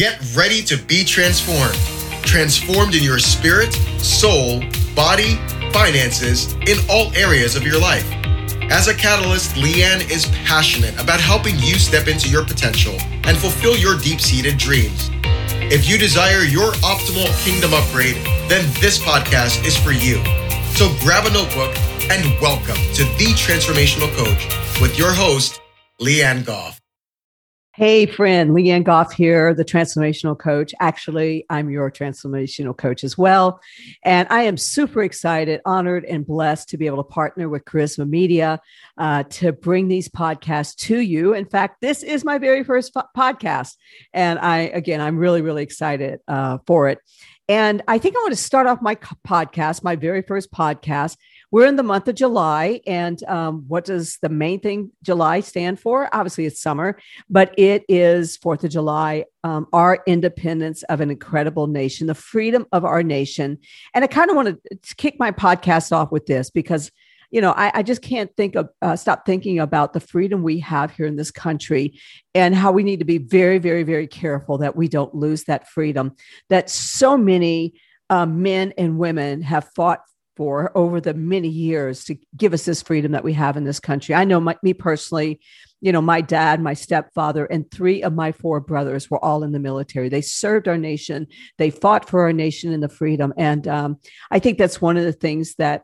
Get ready to be transformed. Transformed in your spirit, soul, body, finances, in all areas of your life. As a catalyst, Leanne is passionate about helping you step into your potential and fulfill your deep seated dreams. If you desire your optimal kingdom upgrade, then this podcast is for you. So grab a notebook and welcome to The Transformational Coach with your host, Leanne Goff. Hey, friend, Leanne Goff here, the transformational coach. Actually, I'm your transformational coach as well. And I am super excited, honored, and blessed to be able to partner with Charisma Media uh, to bring these podcasts to you. In fact, this is my very first fo- podcast. And I, again, I'm really, really excited uh, for it. And I think I want to start off my podcast, my very first podcast, we're in the month of July. And um, what does the main thing July stand for? Obviously, it's summer, but it is Fourth of July, um, our independence of an incredible nation, the freedom of our nation. And I kind of want to kick my podcast off with this because you know, I, I, just can't think of uh, stop thinking about the freedom we have here in this country and how we need to be very, very, very careful that we don't lose that freedom that so many uh, men and women have fought for over the many years to give us this freedom that we have in this country. I know my, me personally, you know, my dad, my stepfather, and three of my four brothers were all in the military. They served our nation, they fought for our nation and the freedom. And um, I think that's one of the things that,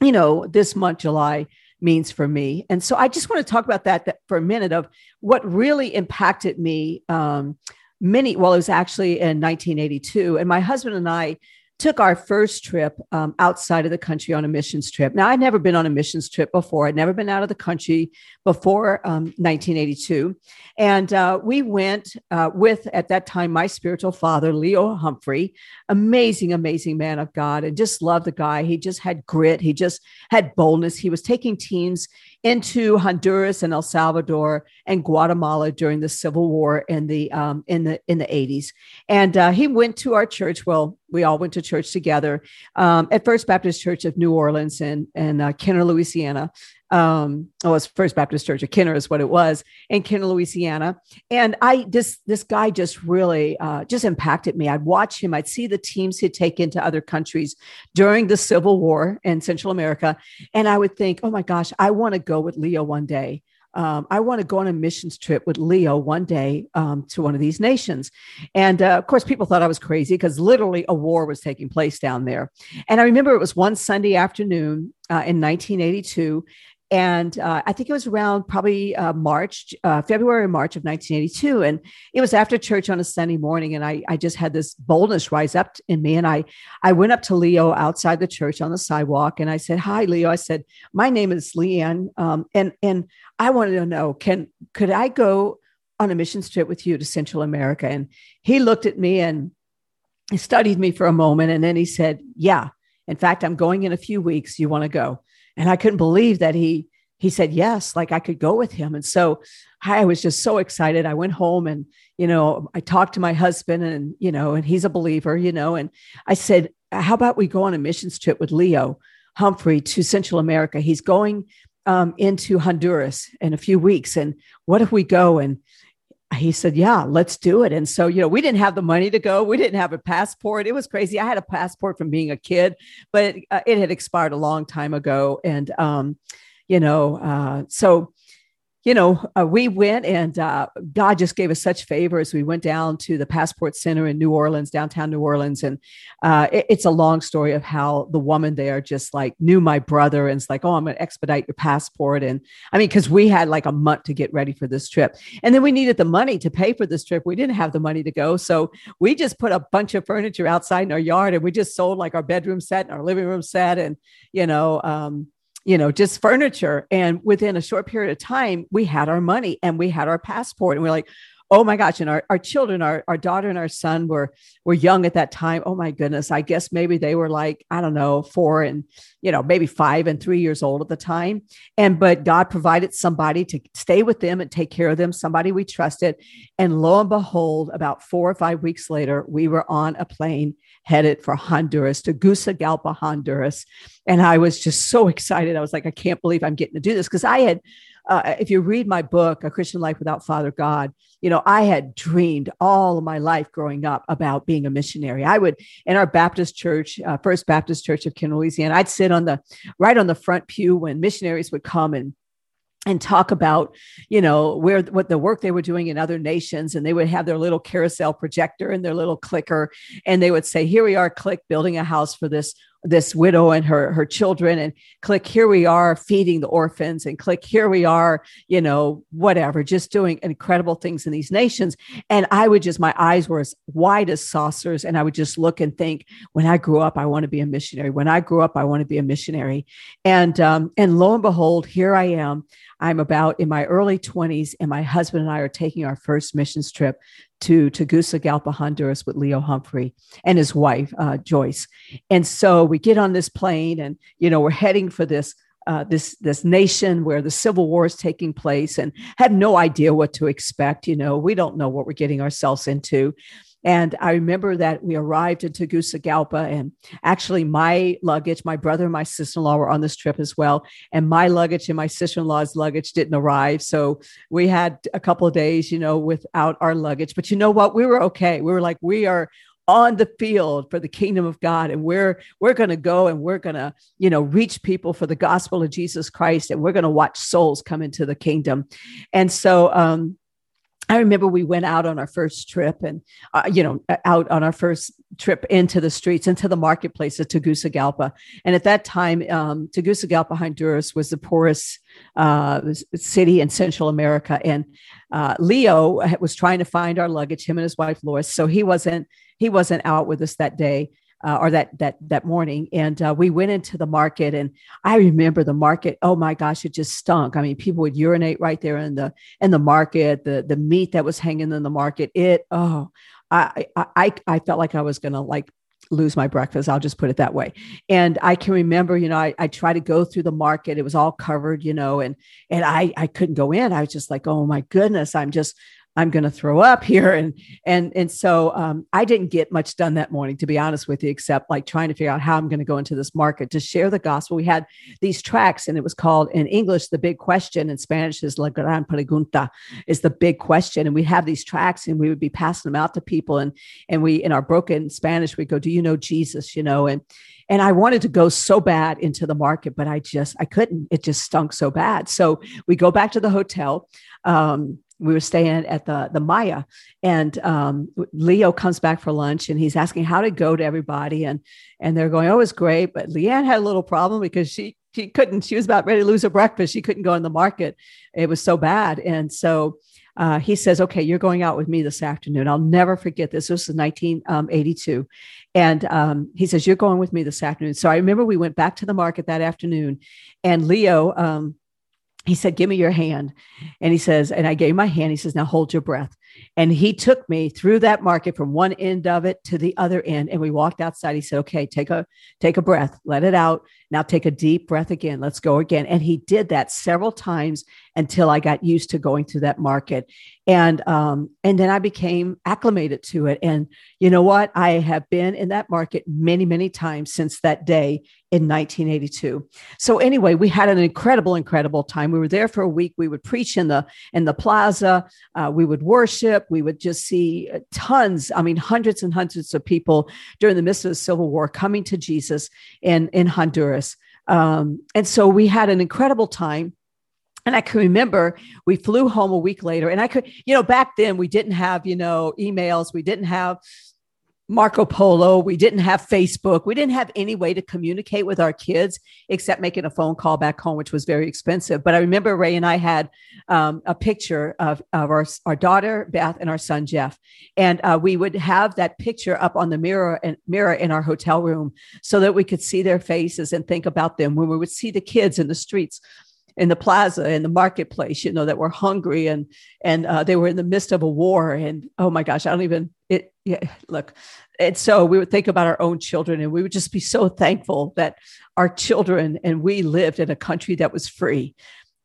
you know, this month, July, means for me. And so I just want to talk about that, that for a minute of what really impacted me. Um, many, well, it was actually in 1982. And my husband and I, took our first trip um, outside of the country on a missions trip. Now, I'd never been on a missions trip before. I'd never been out of the country before um, 1982. And uh, we went uh, with, at that time, my spiritual father, Leo Humphrey, amazing, amazing man of God, and just loved the guy. He just had grit, he just had boldness. He was taking teams into Honduras and El Salvador and Guatemala during the Civil War in the um, in the in the 80s. And uh, he went to our church. Well, we all went to church together um, at First Baptist Church of New Orleans and and uh, Kenner, Louisiana. Um oh it's first baptist church of kenner is what it was in kenner louisiana. And i this this guy just really uh just impacted me. I'd watch him. I'd see the teams he'd take into other countries during the civil war in central america. And i would think oh my gosh i want to go with leo one day um, I want to go on a missions trip with Leo one day um, to one of these nations. And uh, of course, people thought I was crazy because literally a war was taking place down there. And I remember it was one Sunday afternoon uh, in 1982, and uh, I think it was around probably uh, March, uh, February or March of 1982, and it was after church on a Sunday morning, and I I just had this boldness rise up in me, and I I went up to Leo outside the church on the sidewalk, and I said, "Hi, Leo." I said, "My name is Leanne, um, and and I wanted to know can could I go on a missions trip with you to Central America?" And he looked at me and he studied me for a moment, and then he said, "Yeah." In fact, I'm going in a few weeks. You want to go? And I couldn't believe that he he said yes, like I could go with him. And so I was just so excited. I went home and you know I talked to my husband and you know and he's a believer, you know, and I said, how about we go on a missions trip with Leo Humphrey to Central America? He's going um, into Honduras in a few weeks, and what if we go and he said, Yeah, let's do it. And so, you know, we didn't have the money to go. We didn't have a passport. It was crazy. I had a passport from being a kid, but it, uh, it had expired a long time ago. And, um, you know, uh, so you know, uh, we went and uh, God just gave us such favors. We went down to the Passport Center in New Orleans, downtown New Orleans. And uh, it, it's a long story of how the woman there just like knew my brother and it's like, oh, I'm going to expedite your passport. And I mean, because we had like a month to get ready for this trip. And then we needed the money to pay for this trip. We didn't have the money to go. So we just put a bunch of furniture outside in our yard and we just sold like our bedroom set and our living room set. And, you know, um, you know, just furniture. And within a short period of time, we had our money and we had our passport. And we're like, oh my gosh. And our, our children our, our daughter and our son were were young at that time. Oh my goodness. I guess maybe they were like i don't know four and you know maybe five and three years old at the time. And but god provided somebody to stay with them and take care of them somebody we trusted. And lo and behold about four or five weeks later we were on a plane headed for honduras to Tegucigalpa honduras. And i was just so excited. I was like i can't believe i'm getting to do this. Because i had uh, if you read my book, A Christian Life Without Father God, you know, I had dreamed all of my life growing up about being a missionary. I would, in our Baptist church, uh, First Baptist Church of Ken, Louisiana, I'd sit on the right on the front pew when missionaries would come and and talk about you know where what the work they were doing in other nations and they would have their little carousel projector and their little clicker and they would say here we are click building a house for this this widow and her her children and click here we are feeding the orphans and click here we are you know whatever just doing incredible things in these nations. And i would just my eyes were as wide as saucers and i would just look and think when i grew up i want to be a missionary. When i grew up i want to be a missionary. And um, and lo and behold here i am I'm about in my early 20s, and my husband and I are taking our first missions trip to Tegucigalpa, Honduras with Leo Humphrey and his wife, uh, Joyce. And so we get on this plane and, you know, we're heading for this uh, this this nation where the civil war is taking place and have no idea what to expect you know we don't know what we're getting ourselves into and I remember that we arrived in Tegucigalpa, and actually, my luggage, my brother and my sister in law were on this trip as well. And my luggage and my sister in law's luggage didn't arrive. So we had a couple of days, you know, without our luggage. But you know what? We were okay. We were like, we are on the field for the kingdom of God and we're we're going to go and we're going to you know reach people for the gospel of Jesus Christ and we're going to watch souls come into the kingdom and so um I remember we went out on our first trip and, uh, you know, out on our first trip into the streets, into the marketplace of Tegucigalpa. And at that time, um, Tegucigalpa, Honduras was the poorest uh, city in Central America. And uh, Leo was trying to find our luggage, him and his wife, Lois. So he wasn't, he wasn't out with us that day uh, or that that that morning, and uh, we went into the market. And I remember the market. Oh my gosh, it just stunk. I mean, people would urinate right there in the in the market. The the meat that was hanging in the market. It oh, I I I felt like I was gonna like lose my breakfast. I'll just put it that way. And I can remember, you know, I, I tried to go through the market. It was all covered, you know, and and I I couldn't go in. I was just like, oh my goodness, I'm just I'm going to throw up here. And, and, and so um, I didn't get much done that morning, to be honest with you, except like trying to figure out how I'm going to go into this market to share the gospel. We had these tracts and it was called in English, the big question. In Spanish is La Gran Pregunta is the big question. And we have these tracts and we would be passing them out to people. And, and we, in our broken Spanish, we go, do you know Jesus? You know, and, and I wanted to go so bad into the market, but I just, I couldn't, it just stunk so bad. So we go back to the hotel. Um, we were staying at the the Maya, and um, Leo comes back for lunch, and he's asking how to go to everybody, and and they're going, "Oh, it's great," but Leanne had a little problem because she she couldn't. She was about ready to lose her breakfast. She couldn't go in the market. It was so bad, and so. Uh, he says, "Okay, you're going out with me this afternoon. I'll never forget this. This was 1982, um, and um, he says, "You're going with me this afternoon." So I remember we went back to the market that afternoon, and Leo um, he said, Give me your hand. And he says, and I gave my hand. He says, Now hold your breath. And he took me through that market from one end of it to the other end. And we walked outside. He said, Okay, take a take a breath, let it out. Now take a deep breath again. Let's go again. And he did that several times until I got used to going through that market. And um, and then I became acclimated to it. And you know what? I have been in that market many, many times since that day in 1982. So anyway, we had an incredible, incredible time. We were there for a week. We would preach in the in the plaza. Uh, we would worship. We would just see tons. I mean, hundreds and hundreds of people during the midst of the Civil War coming to Jesus in in Honduras. Um, and so we had an incredible time. And I can remember we flew home a week later, and I could, you know, back then we didn't have, you know, emails, we didn't have Marco Polo. We didn't have Facebook. We didn't have any way to communicate with our kids except making a phone call back home, which was very expensive. But I remember Ray and I had um, a picture of, of our, our daughter, Beth, and our son, Jeff. And uh, we would have that picture up on the mirror and mirror in our hotel room so that we could see their faces and think about them when we would see the kids in the streets in the plaza in the marketplace you know that were hungry and and uh, they were in the midst of a war. And oh my gosh i don't even it yeah look and so we would think about our own children and we would just be so thankful that our children and we lived in a country that was free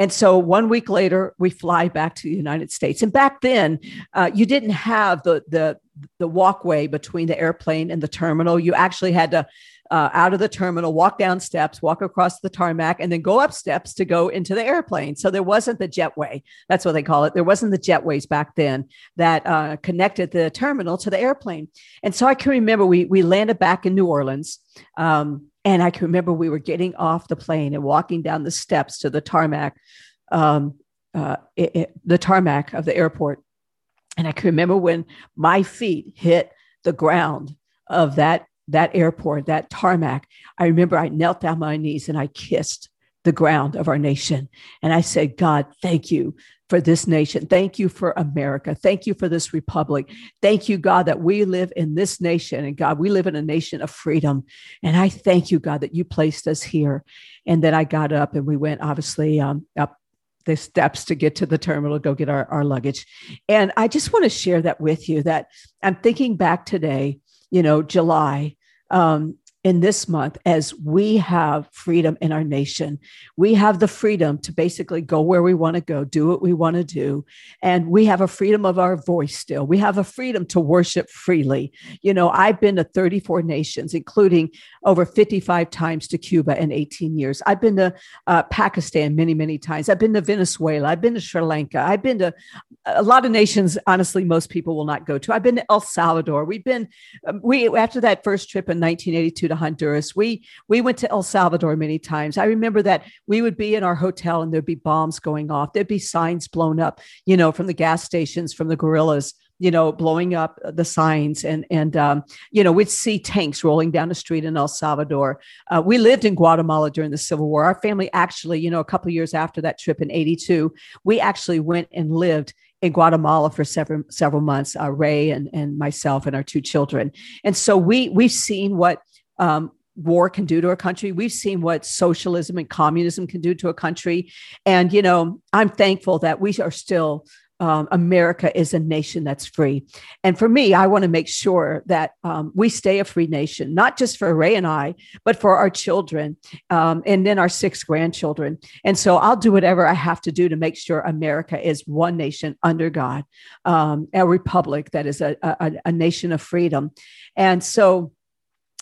and so one week later we fly back to the united states and back then uh, you didn't have the the the walkway between the airplane and the terminal you actually had to uh, out of the terminal, walk down steps, walk across the tarmac, and then go up steps to go into the airplane. So there wasn't the jetway. That's what they call it. There wasn't the jetways back then that uh, connected the terminal to the airplane. And so I can remember we we landed back in New Orleans. Um, and I can remember we were getting off the plane and walking down the steps to the tarmac, um, uh, it, it, the tarmac of the airport. And I can remember when my feet hit the ground of that that airport, that tarmac. I remember I knelt down my knees and I kissed the ground of our nation. And I said, God, thank you for this nation. Thank you for America. Thank you for this republic. Thank you, God, that we live in this nation. And God, we live in a nation of freedom. And I thank you, God, that you placed us here. And then I got up and we went, obviously, um, up the steps to get to the terminal, go get our, our luggage. And I just want to share that with you that I'm thinking back today, you know, July. Um, in this month as we have freedom in our nation. We have the freedom to basically go where we want to go, do what we want to do. And we have a freedom of our voice still. We have a freedom to worship freely. You know, I've been to 34 nations, including over 55 times to Cuba in 18 years. I've been to uh, Pakistan many, many times. I've been to Venezuela. I've been to Sri Lanka. I've been to a lot of nations, honestly, most people will not go to. I've been to El Salvador. We've been, um, we, after that first trip in 1982, to Honduras. We we went to El Salvador many times. I remember that we would be in our hotel and there'd be bombs going off. There'd be signs blown up, you know, from the gas stations, from the guerrillas you know, blowing up the signs, and and um, you know, we'd see tanks rolling down the street in El Salvador. Uh, we lived in Guatemala during the Civil War. Our family actually, you know, a couple years after that trip in '82, we actually went and lived in Guatemala for several several months. Uh, Ray and and myself and our two children, and so we we've seen what um, war can do to a country. We've seen what socialism and communism can do to a country. And, you know, I'm thankful that we are still. Um, America is a nation that's free. And for me, I want to make sure that um, we stay a free nation, not just for Ray and I, but for our children um, and then our six grandchildren. And so I'll do whatever I have to do to make sure America is one nation under God, um, a republic that is a, a, a nation of freedom. And so,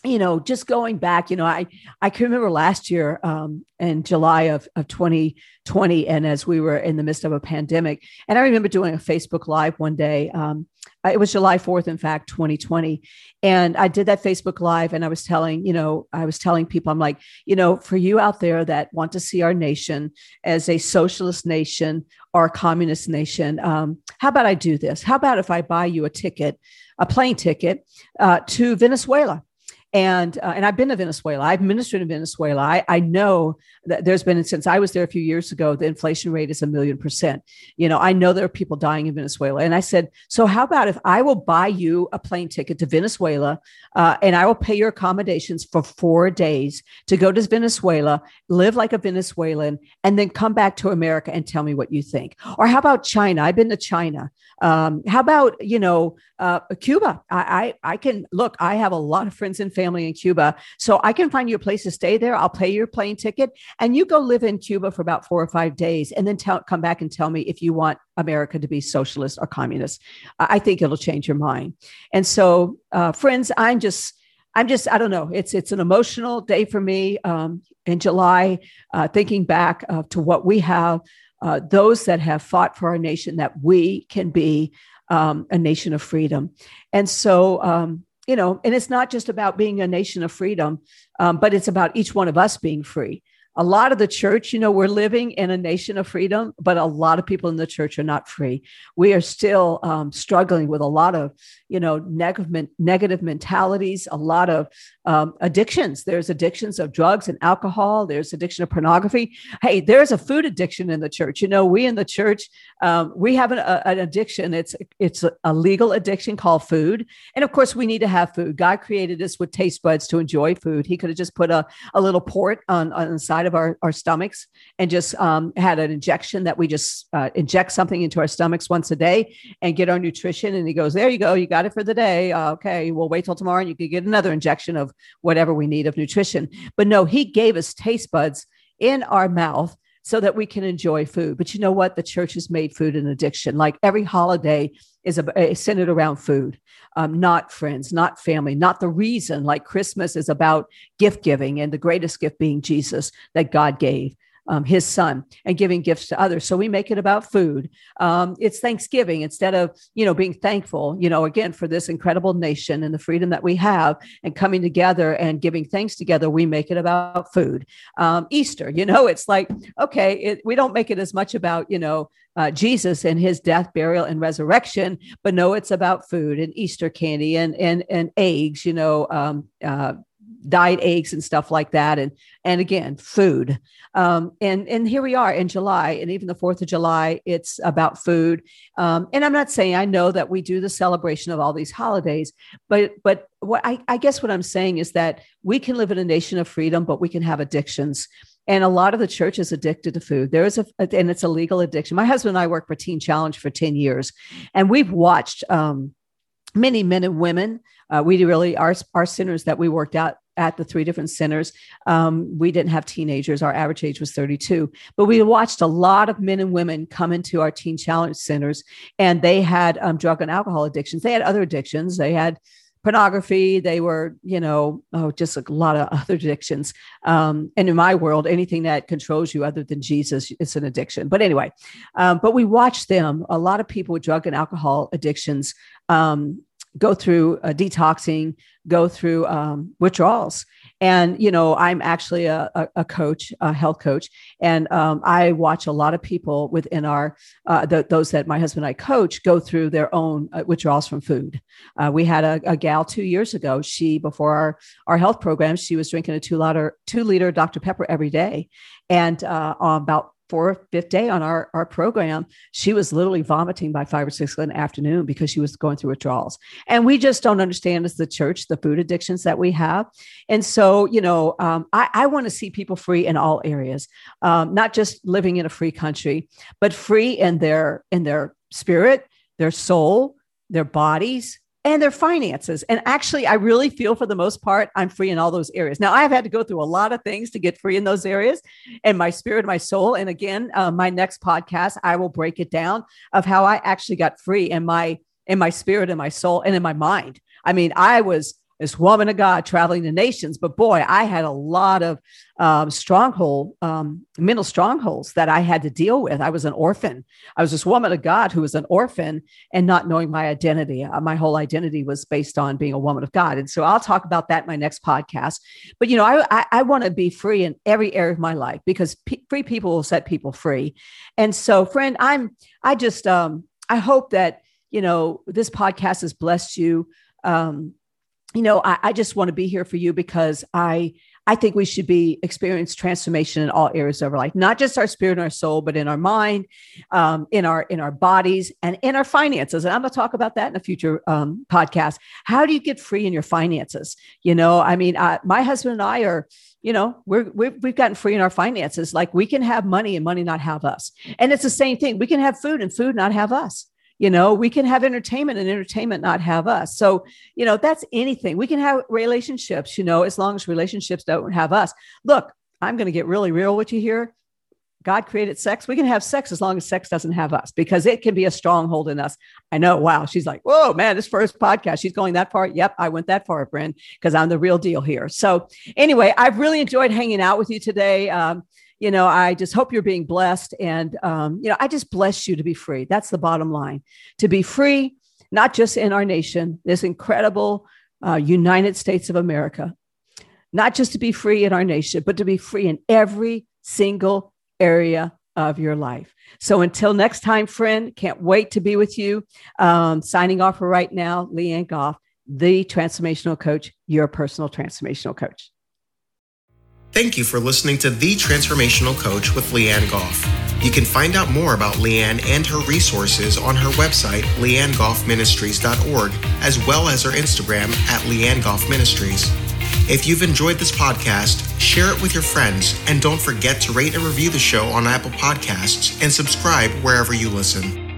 you know, just going back, you know, I I can remember last year um, in July of, of 2020, and as we were in the midst of a pandemic, and I remember doing a Facebook Live one day. Um, it was July 4th, in fact, 2020. And I did that Facebook Live, and I was telling, you know, I was telling people, I'm like, you know, for you out there that want to see our nation as a socialist nation or a communist nation, um, how about I do this? How about if I buy you a ticket, a plane ticket uh, to Venezuela? And uh, and I've been to Venezuela. I've ministered in Venezuela. I, I know that there's been since I was there a few years ago. The inflation rate is a million percent. You know, I know there are people dying in Venezuela. And I said, so how about if I will buy you a plane ticket to Venezuela, uh, and I will pay your accommodations for four days to go to Venezuela, live like a Venezuelan, and then come back to America and tell me what you think. Or how about China? I've been to China. Um, how about you know uh, Cuba? I, I I can look. I have a lot of friends and family in Cuba, so I can find you a place to stay there. I'll pay your plane ticket, and you go live in Cuba for about four or five days, and then tell, come back and tell me if you want America to be socialist or communist. I think it'll change your mind. And so, uh, friends, I'm just. I'm just, I don't know. It's it's an emotional day for me um, in July, uh, thinking back uh, to what we have uh, those that have fought for our nation that we can be um, a nation of freedom. And so, um, you know, and it's not just about being a nation of freedom, um, but it's about each one of us being free a lot of the church, you know, we're living in a nation of freedom, but a lot of people in the church are not free. We are still um, struggling with a lot of, you know, negative, negative mentalities, a lot of um, addictions. There's addictions of drugs and alcohol. There's addiction of pornography. Hey, there's a food addiction in the church. You know, we in the church, um, we have an, a, an addiction. It's it's a legal addiction called food, and of course, we need to have food. God created us with taste buds to enjoy food. He could have just put a, a little port on on the side of our, our stomachs and just um, had an injection that we just uh, inject something into our stomachs once a day and get our nutrition. And he goes, There you go. You got it for the day. Uh, okay. We'll wait till tomorrow and you can get another injection of whatever we need of nutrition. But no, he gave us taste buds in our mouth so that we can enjoy food. But you know what? The church has made food an addiction. Like every holiday is, a, is centered around food, um, not friends, not family, not the reason. Like Christmas is about gift giving and the greatest gift being Jesus that God gave um, his son and giving gifts to others. So we make it about food. Um, it's Thanksgiving instead of, you know, being thankful, you know, again, for this incredible nation and the freedom that we have and coming together and giving thanks together, we make it about food. Um, Easter, you know, it's like, okay, it, we don't make it as much about, you know, uh, Jesus and his death, burial, and resurrection, but no, it's about food and Easter candy and and and eggs, you know, um, uh, dyed eggs and stuff like that and and again food. Um, and and here we are in july and even the fourth of july it's about food. Um, and i'm not saying i know that we do the celebration of all these holidays but but what I, I guess what i'm saying is that we can live in a nation of freedom but we can have addictions. And a lot of the church is addicted to food. There is a and it's a legal addiction. My husband and i worked for teen challenge for 10 years and we've watched um, many men and women uh, we really our our centers that we worked out at the three different centers. Um, we didn't have teenagers. Our average age was 32, but we watched a lot of men and women come into our teen challenge centers and they had um, drug and alcohol addictions. They had other addictions. They had pornography. They were, you know, oh, just a lot of other addictions. Um, and in my world, anything that controls you other than Jesus, it's an addiction. But anyway, um, but we watched them, a lot of people with drug and alcohol addictions um, go through uh, detoxing, go through um, withdrawals. And, you know, I'm actually a, a, a coach, a health coach, and um, I watch a lot of people within our, uh, the, those that my husband and I coach go through their own uh, withdrawals from food. Uh, we had a, a, gal two years ago. She, before our, our health program, she was drinking a two liter, two liter Dr. Pepper every day. And uh, about fourth, fifth day on our, our program, she was literally vomiting by five or six in the afternoon because she was going through withdrawals. And we just don't understand as the church the food addictions that we have. And so, you know, um, I, I want to see people free in all areas, um, not just living in a free country, but free in their in their spirit, their soul, their bodies, and their finances. And actually, I really feel for the most part, I'm free in all those areas. Now, I've had to go through a lot of things to get free in those areas and my spirit, my soul. And again, uh, my next podcast, I will break it down of how I actually got free in my in my spirit and my soul and in my mind. I mean, I was this woman of God traveling the nations. But boy, I had a lot of um, stronghold, um, mental strongholds that I had to deal with. I was an orphan. I was this woman of God who was an orphan and not knowing my identity. Uh, my whole identity was based on being a woman of God. And so I'll talk about that in my next podcast. But, you know, I, I, I want to be free in every area of my life because p- free people will set people free. And so, friend, I'm, I just, um, I hope that, you know, this podcast has blessed you. Um, you know, I, I just want to be here for you because I I think we should be experience transformation in all areas of our life, not just our spirit and our soul, but in our mind, um, in our in our bodies, and in our finances. And I'm going to talk about that in a future um, podcast. How do you get free in your finances? You know, I mean, uh, my husband and I are you know we're, we have gotten free in our finances like we can have money and money not have us and it's the same thing we can have food and food not have us you know we can have entertainment and entertainment not have us. So you know that's anything. We can have relationships you know as long as relationships don't have us. Look i'm going to get really real with you here. God created sex. We can have sex as long as sex doesn't have us because it can be a stronghold in us. I know. Wow. She's like whoa man this first podcast she's going that far. Yep i went that far friend because i'm the real deal here. So anyway i've really enjoyed hanging out with you today. Um, you know, I just hope you're being blessed. And, um, you know, I just bless you to be free. That's the bottom line to be free, not just in our nation, this incredible uh, United States of America, not just to be free in our nation, but to be free in every single area of your life. So until next time, friend, can't wait to be with you. Um, signing off for right now, Leanne Goff, the transformational coach, your personal transformational coach. Thank you for listening to The Transformational Coach with Leanne Goff. You can find out more about Leanne and her resources on her website, leannegoffministries.org, as well as her Instagram at Leanne Goff Ministries. If you've enjoyed this podcast, share it with your friends, and don't forget to rate and review the show on Apple Podcasts and subscribe wherever you listen.